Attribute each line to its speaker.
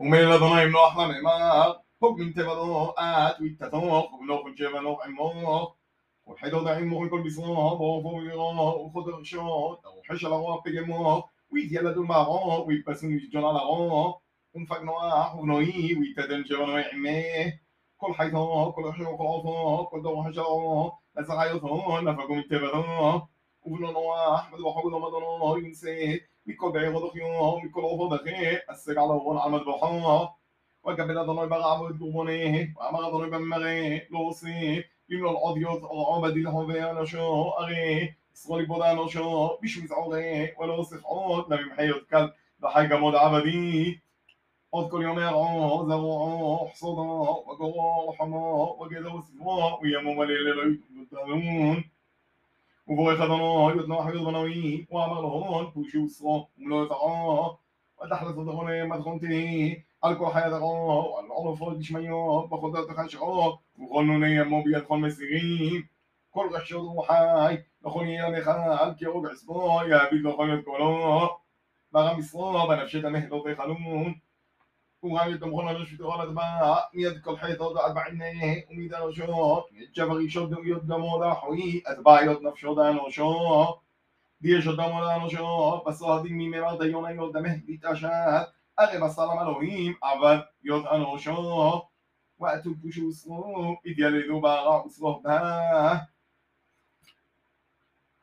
Speaker 1: ומילא לאדוני נוח לנאמר, הוג מן תבדו את ויתתוך, ובנוך ונשב נוך עמוך, وحيدو دعين مغل كل بصراط وفو يغا وخضر شاط وحش على غا بجمو ويتيلد المعا ويبسم يجون على غا ونفق نواح ونوي ويتدن شبنو يعميه كل حيثا كل حشو كل عصا كل دو حشا نسعى يثون نفقوا من تبثا وبنو نواح مدو حقو مدنا ينسي مكل بعيغ ضخيو مكل عصا دخي السق على غون على مدبحا وقبل ضنوي بغا عبد قبوني وعمر ضنوي بمغي لوصي אם לא עוד יוז או עבד הווה אנשו הרי ישרול יבוד אנשו בשביל זעורי ולא אוסף עוד לממחי עוד קל וחי גם עוד עבדי עוד כל יום ירעו זרועו חסודו וגורו חמו וגדו וסברו וימו מלא ללא יתבדלון وفويخ ضنان يدنا وحميد ضناوي وعمل هون كوشي وصرا وملوي ثقا ودحل صدقنا ما تخنتي الكو حياة ثقا والعمر فرد شميا بخدات خشقا وغنوني مو بيد خون مسيرين. كل غش وحاي لخوني يا مخال كي ربع صبايا بيد لخوني كولا بغم صرا بنفشت مهدو في خلون. وهاي دمغنا نشفت غلط ما ميدك الحيطة وضع بعدنيه وميدا وشوط يتشفغ يشد ويد مودا حوي أتبع يد نفشو دان وشوط دي شد مودا وشوط بس هادي مي مرا ديونا يد مهدي تشاد أغي السلام ألوهيم عبد يد أنا وشوط وقت بشو صنوب إديالي دوبارا وصنوب باه